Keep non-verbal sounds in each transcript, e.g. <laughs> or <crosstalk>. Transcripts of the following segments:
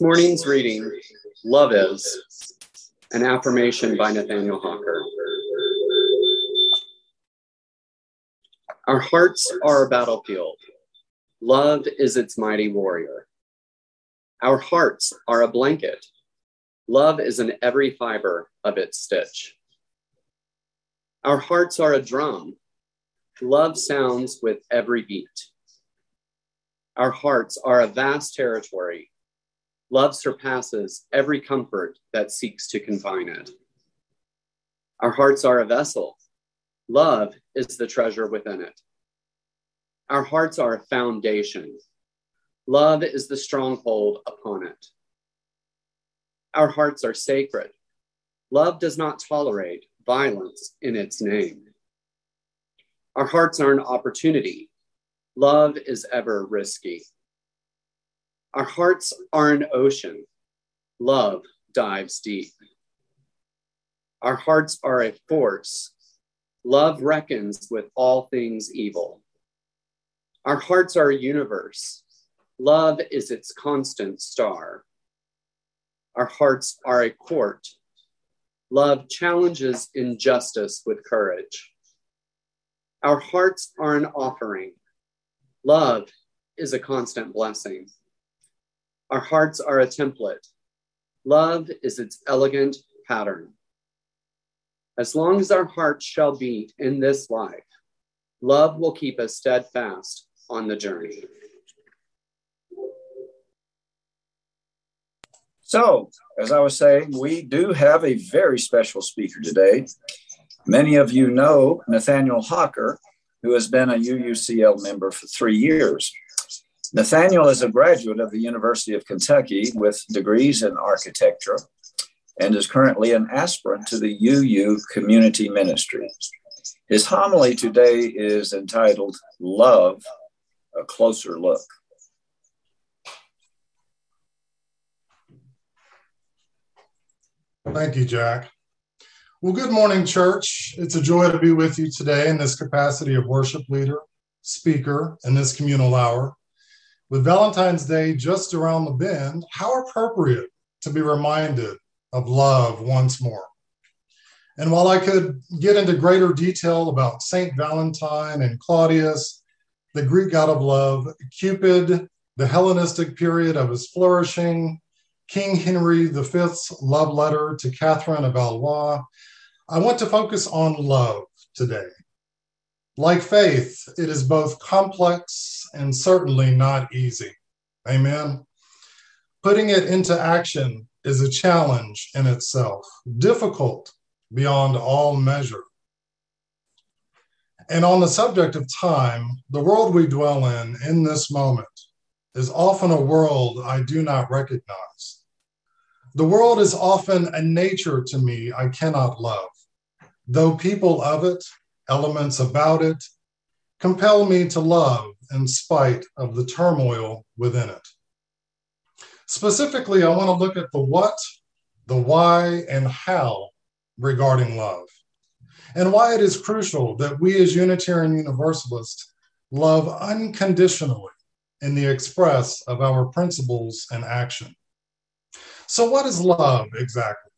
Morning's reading, Love Is, an affirmation by Nathaniel Hawker. Our hearts are a battlefield. Love is its mighty warrior. Our hearts are a blanket. Love is in every fiber of its stitch. Our hearts are a drum. Love sounds with every beat. Our hearts are a vast territory. Love surpasses every comfort that seeks to confine it. Our hearts are a vessel. Love is the treasure within it. Our hearts are a foundation. Love is the stronghold upon it. Our hearts are sacred. Love does not tolerate violence in its name. Our hearts are an opportunity. Love is ever risky. Our hearts are an ocean. Love dives deep. Our hearts are a force. Love reckons with all things evil. Our hearts are a universe. Love is its constant star. Our hearts are a court. Love challenges injustice with courage. Our hearts are an offering. Love is a constant blessing. Our hearts are a template. Love is its elegant pattern. As long as our hearts shall beat in this life, love will keep us steadfast on the journey. So, as I was saying, we do have a very special speaker today. Many of you know Nathaniel Hawker, who has been a UUCL member for three years. Nathaniel is a graduate of the University of Kentucky with degrees in architecture and is currently an aspirant to the UU Community Ministry. His homily today is entitled Love, a Closer Look. Thank you, Jack. Well, good morning, church. It's a joy to be with you today in this capacity of worship leader, speaker, in this communal hour. With Valentine's Day just around the bend, how appropriate to be reminded of love once more. And while I could get into greater detail about Saint Valentine and Claudius, the Greek god of love, Cupid, the Hellenistic period of his flourishing, King Henry V's love letter to Catherine of Valois, I want to focus on love today. Like faith, it is both complex and certainly not easy. Amen. Putting it into action is a challenge in itself, difficult beyond all measure. And on the subject of time, the world we dwell in in this moment is often a world I do not recognize. The world is often a nature to me I cannot love though people of it, elements about it, compel me to love in spite of the turmoil within it. Specifically, I want to look at the what, the why, and how regarding love, and why it is crucial that we as Unitarian Universalists love unconditionally in the express of our principles and action. So, what is love exactly?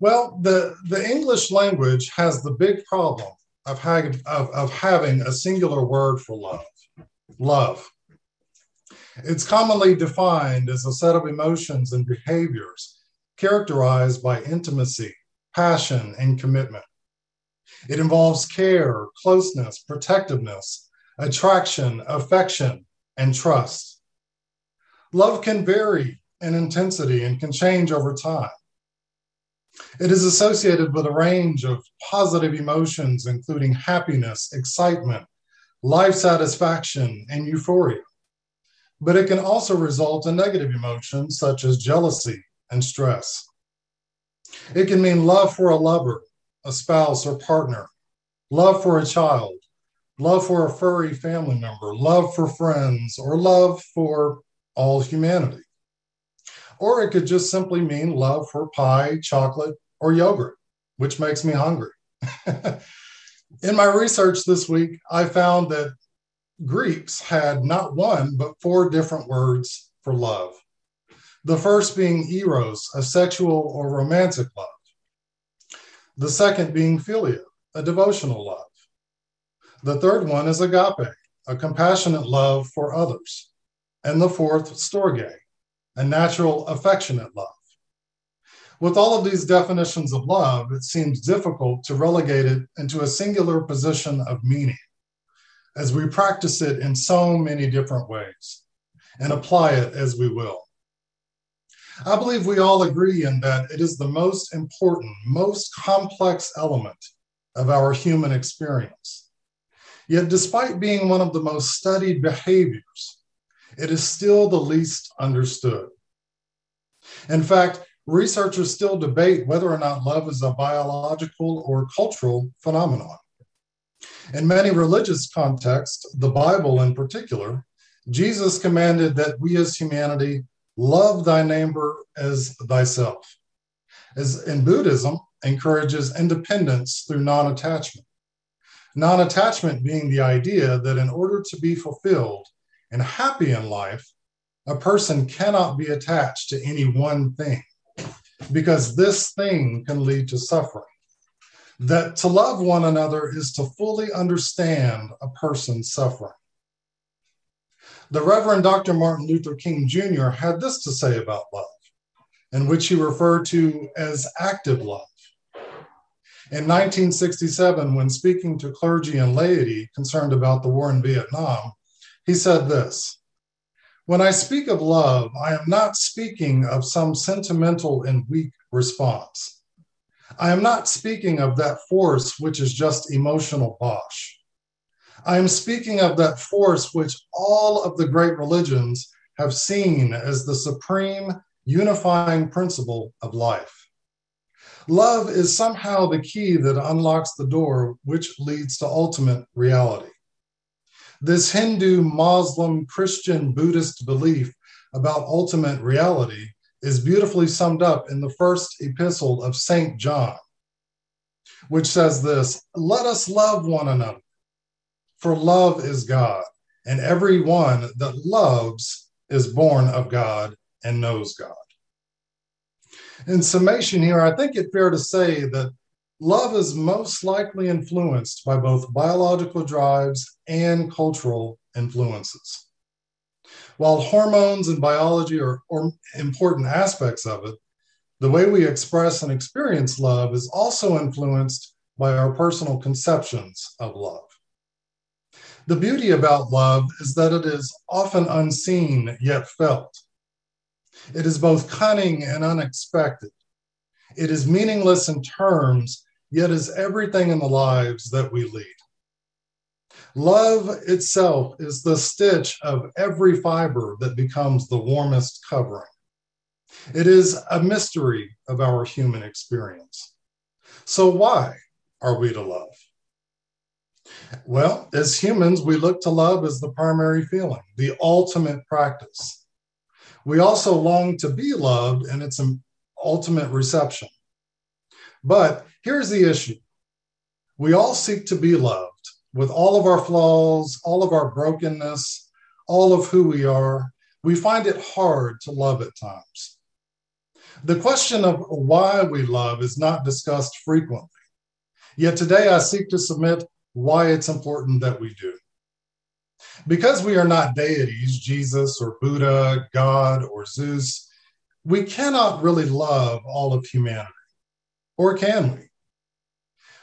Well, the, the English language has the big problem of, ha- of, of having a singular word for love love. It's commonly defined as a set of emotions and behaviors characterized by intimacy, passion, and commitment. It involves care, closeness, protectiveness, attraction, affection, and trust. Love can vary in intensity and can change over time. It is associated with a range of positive emotions, including happiness, excitement, life satisfaction, and euphoria. But it can also result in negative emotions such as jealousy and stress. It can mean love for a lover, a spouse or partner, love for a child, love for a furry family member, love for friends, or love for all humanity or it could just simply mean love for pie, chocolate, or yogurt, which makes me hungry. <laughs> In my research this week, I found that Greeks had not one, but four different words for love. The first being eros, a sexual or romantic love. The second being philia, a devotional love. The third one is agape, a compassionate love for others. And the fourth, storge, a natural, affectionate love. With all of these definitions of love, it seems difficult to relegate it into a singular position of meaning as we practice it in so many different ways and apply it as we will. I believe we all agree in that it is the most important, most complex element of our human experience. Yet, despite being one of the most studied behaviors, it is still the least understood. In fact, researchers still debate whether or not love is a biological or cultural phenomenon. In many religious contexts, the Bible in particular, Jesus commanded that we as humanity love thy neighbor as thyself. As in Buddhism, encourages independence through non attachment. Non attachment being the idea that in order to be fulfilled and happy in life, a person cannot be attached to any one thing because this thing can lead to suffering. That to love one another is to fully understand a person's suffering. The Reverend Dr. Martin Luther King Jr. had this to say about love, in which he referred to as active love. In 1967, when speaking to clergy and laity concerned about the war in Vietnam, he said this When I speak of love, I am not speaking of some sentimental and weak response. I am not speaking of that force which is just emotional bosh. I am speaking of that force which all of the great religions have seen as the supreme unifying principle of life. Love is somehow the key that unlocks the door which leads to ultimate reality. This Hindu, Muslim, Christian, Buddhist belief about ultimate reality is beautifully summed up in the first epistle of St. John, which says this Let us love one another, for love is God, and every one that loves is born of God and knows God in summation here, I think it's fair to say that love is most likely influenced by both biological drives and cultural influences. While hormones and biology are, are important aspects of it, the way we express and experience love is also influenced by our personal conceptions of love. The beauty about love is that it is often unseen yet felt. It is both cunning and unexpected. It is meaningless in terms, yet is everything in the lives that we lead. Love itself is the stitch of every fiber that becomes the warmest covering. It is a mystery of our human experience. So, why are we to love? Well, as humans, we look to love as the primary feeling, the ultimate practice. We also long to be loved and its ultimate reception. But here's the issue we all seek to be loved with all of our flaws, all of our brokenness, all of who we are. We find it hard to love at times. The question of why we love is not discussed frequently. Yet today I seek to submit why it's important that we do. Because we are not deities, Jesus or Buddha, God or Zeus, we cannot really love all of humanity. Or can we?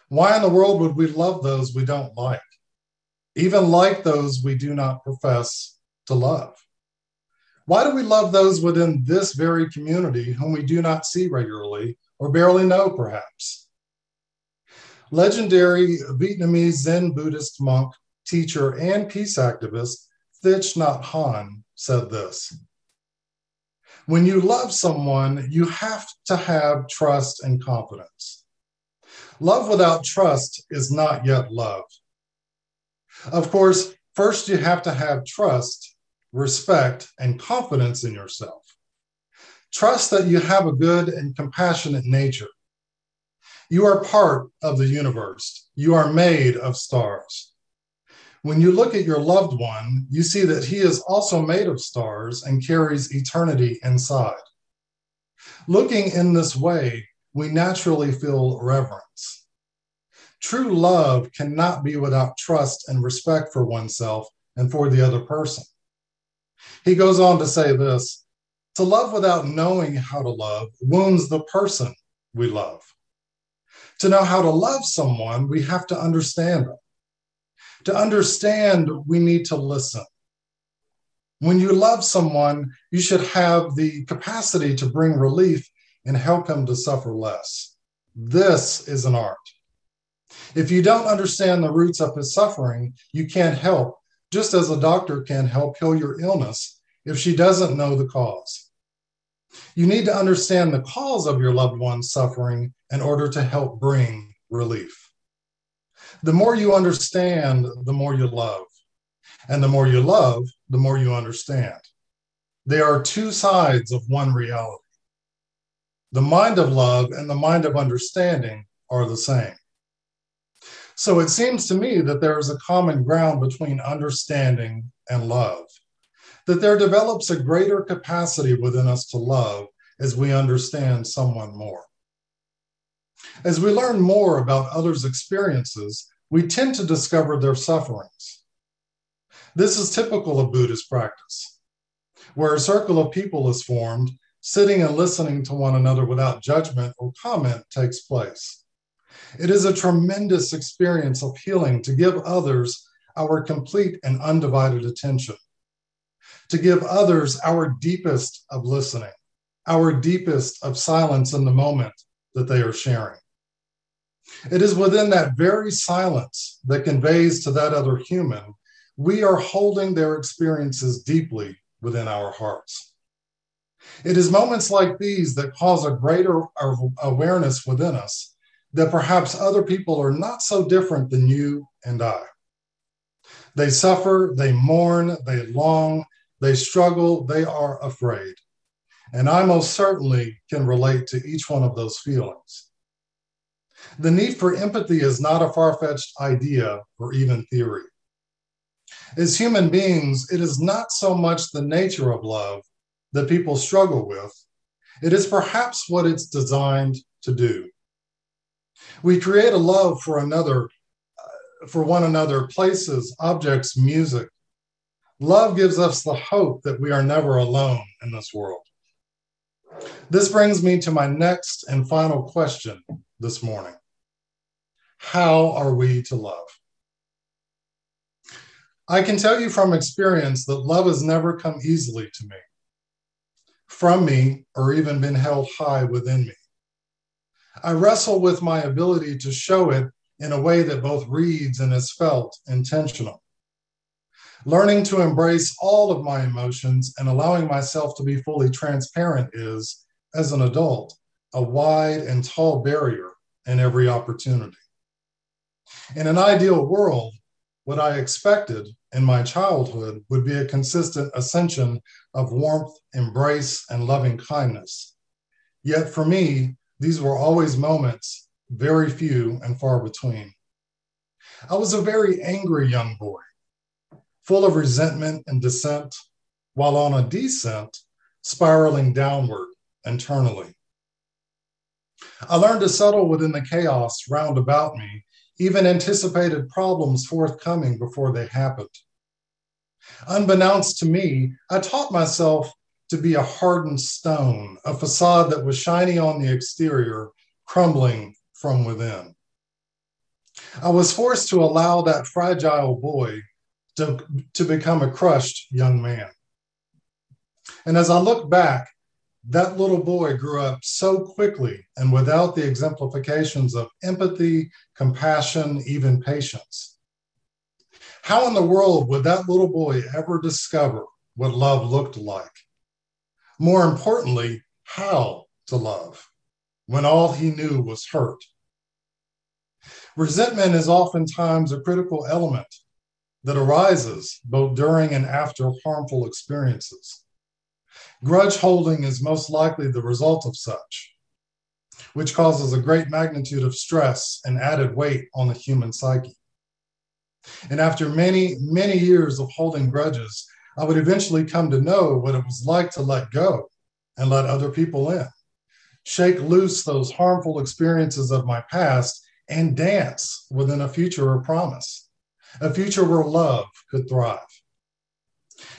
Why in the world would we love those we don't like? Even like those we do not profess to love? Why do we love those within this very community whom we do not see regularly or barely know, perhaps? Legendary Vietnamese Zen Buddhist monk teacher, and peace activist Thich Nhat Hanh said this When you love someone, you have to have trust and confidence. Love without trust is not yet love. Of course, first you have to have trust, respect, and confidence in yourself. Trust that you have a good and compassionate nature. You are part of the universe. You are made of stars. When you look at your loved one, you see that he is also made of stars and carries eternity inside. Looking in this way, we naturally feel reverence. True love cannot be without trust and respect for oneself and for the other person. He goes on to say this to love without knowing how to love wounds the person we love. To know how to love someone, we have to understand them. To understand, we need to listen. When you love someone, you should have the capacity to bring relief and help him to suffer less. This is an art. If you don't understand the roots of his suffering, you can't help, just as a doctor can help heal your illness if she doesn't know the cause. You need to understand the cause of your loved one's suffering in order to help bring relief. The more you understand, the more you love. And the more you love, the more you understand. They are two sides of one reality. The mind of love and the mind of understanding are the same. So it seems to me that there is a common ground between understanding and love, that there develops a greater capacity within us to love as we understand someone more. As we learn more about others' experiences, we tend to discover their sufferings. This is typical of Buddhist practice, where a circle of people is formed, sitting and listening to one another without judgment or comment takes place. It is a tremendous experience of healing to give others our complete and undivided attention, to give others our deepest of listening, our deepest of silence in the moment that they are sharing. It is within that very silence that conveys to that other human, we are holding their experiences deeply within our hearts. It is moments like these that cause a greater awareness within us that perhaps other people are not so different than you and I. They suffer, they mourn, they long, they struggle, they are afraid. And I most certainly can relate to each one of those feelings. The need for empathy is not a far fetched idea or even theory. As human beings, it is not so much the nature of love that people struggle with, it is perhaps what it's designed to do. We create a love for another, uh, for one another, places, objects, music. Love gives us the hope that we are never alone in this world. This brings me to my next and final question this morning How are we to love? I can tell you from experience that love has never come easily to me, from me, or even been held high within me. I wrestle with my ability to show it in a way that both reads and is felt intentional. Learning to embrace all of my emotions and allowing myself to be fully transparent is, as an adult, a wide and tall barrier in every opportunity. In an ideal world, what I expected in my childhood would be a consistent ascension of warmth, embrace, and loving kindness. Yet for me, these were always moments, very few and far between. I was a very angry young boy, full of resentment and dissent, while on a descent, spiraling downward internally. I learned to settle within the chaos round about me, even anticipated problems forthcoming before they happened. Unbeknownst to me, I taught myself to be a hardened stone, a facade that was shiny on the exterior, crumbling from within. I was forced to allow that fragile boy to, to become a crushed young man. And as I look back, that little boy grew up so quickly and without the exemplifications of empathy, compassion, even patience. How in the world would that little boy ever discover what love looked like? More importantly, how to love when all he knew was hurt. Resentment is oftentimes a critical element that arises both during and after harmful experiences. Grudge holding is most likely the result of such, which causes a great magnitude of stress and added weight on the human psyche. And after many, many years of holding grudges, I would eventually come to know what it was like to let go and let other people in, shake loose those harmful experiences of my past, and dance within a future of promise, a future where love could thrive.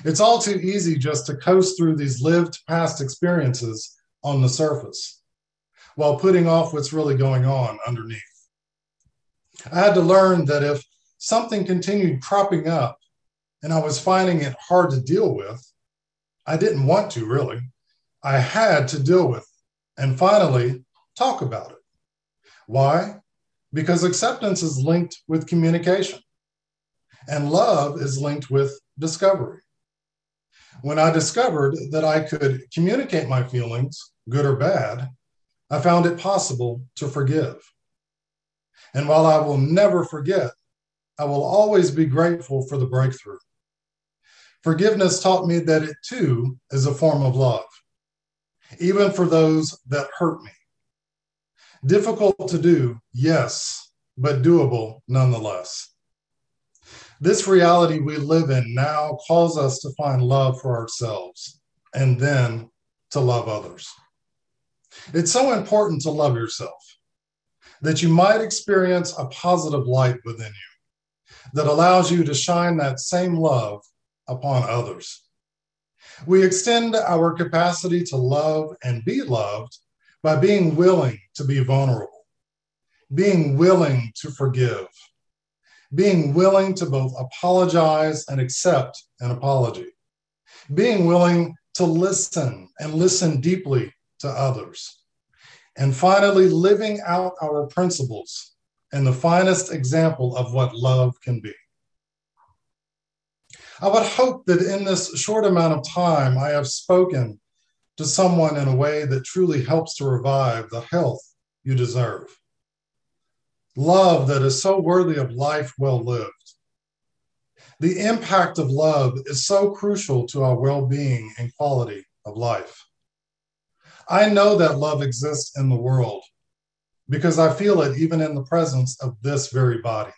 It's all too easy just to coast through these lived past experiences on the surface while putting off what's really going on underneath. I had to learn that if something continued cropping up and I was finding it hard to deal with, I didn't want to really. I had to deal with and finally talk about it. Why? Because acceptance is linked with communication and love is linked with discovery. When I discovered that I could communicate my feelings, good or bad, I found it possible to forgive. And while I will never forget, I will always be grateful for the breakthrough. Forgiveness taught me that it too is a form of love, even for those that hurt me. Difficult to do, yes, but doable nonetheless. This reality we live in now calls us to find love for ourselves and then to love others. It's so important to love yourself that you might experience a positive light within you that allows you to shine that same love upon others. We extend our capacity to love and be loved by being willing to be vulnerable, being willing to forgive, being willing to both apologize and accept an apology, being willing to listen and listen deeply to others, and finally, living out our principles and the finest example of what love can be. I would hope that in this short amount of time, I have spoken to someone in a way that truly helps to revive the health you deserve. Love that is so worthy of life well lived. The impact of love is so crucial to our well being and quality of life. I know that love exists in the world because I feel it even in the presence of this very body.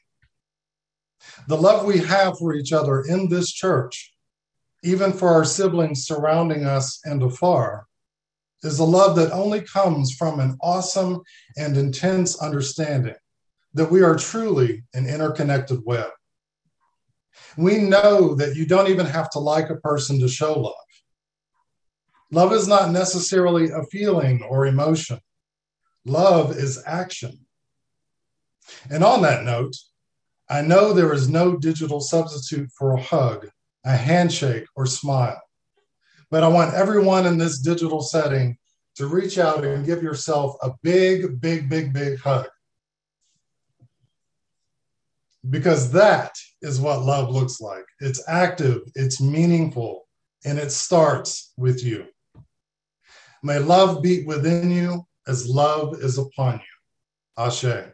The love we have for each other in this church, even for our siblings surrounding us and afar, is a love that only comes from an awesome and intense understanding that we are truly an interconnected web. We know that you don't even have to like a person to show love. Love is not necessarily a feeling or emotion. Love is action. And on that note, I know there is no digital substitute for a hug, a handshake, or smile. But I want everyone in this digital setting to reach out and give yourself a big, big, big, big hug. Because that is what love looks like. It's active, it's meaningful, and it starts with you. May love beat within you as love is upon you. Ashe.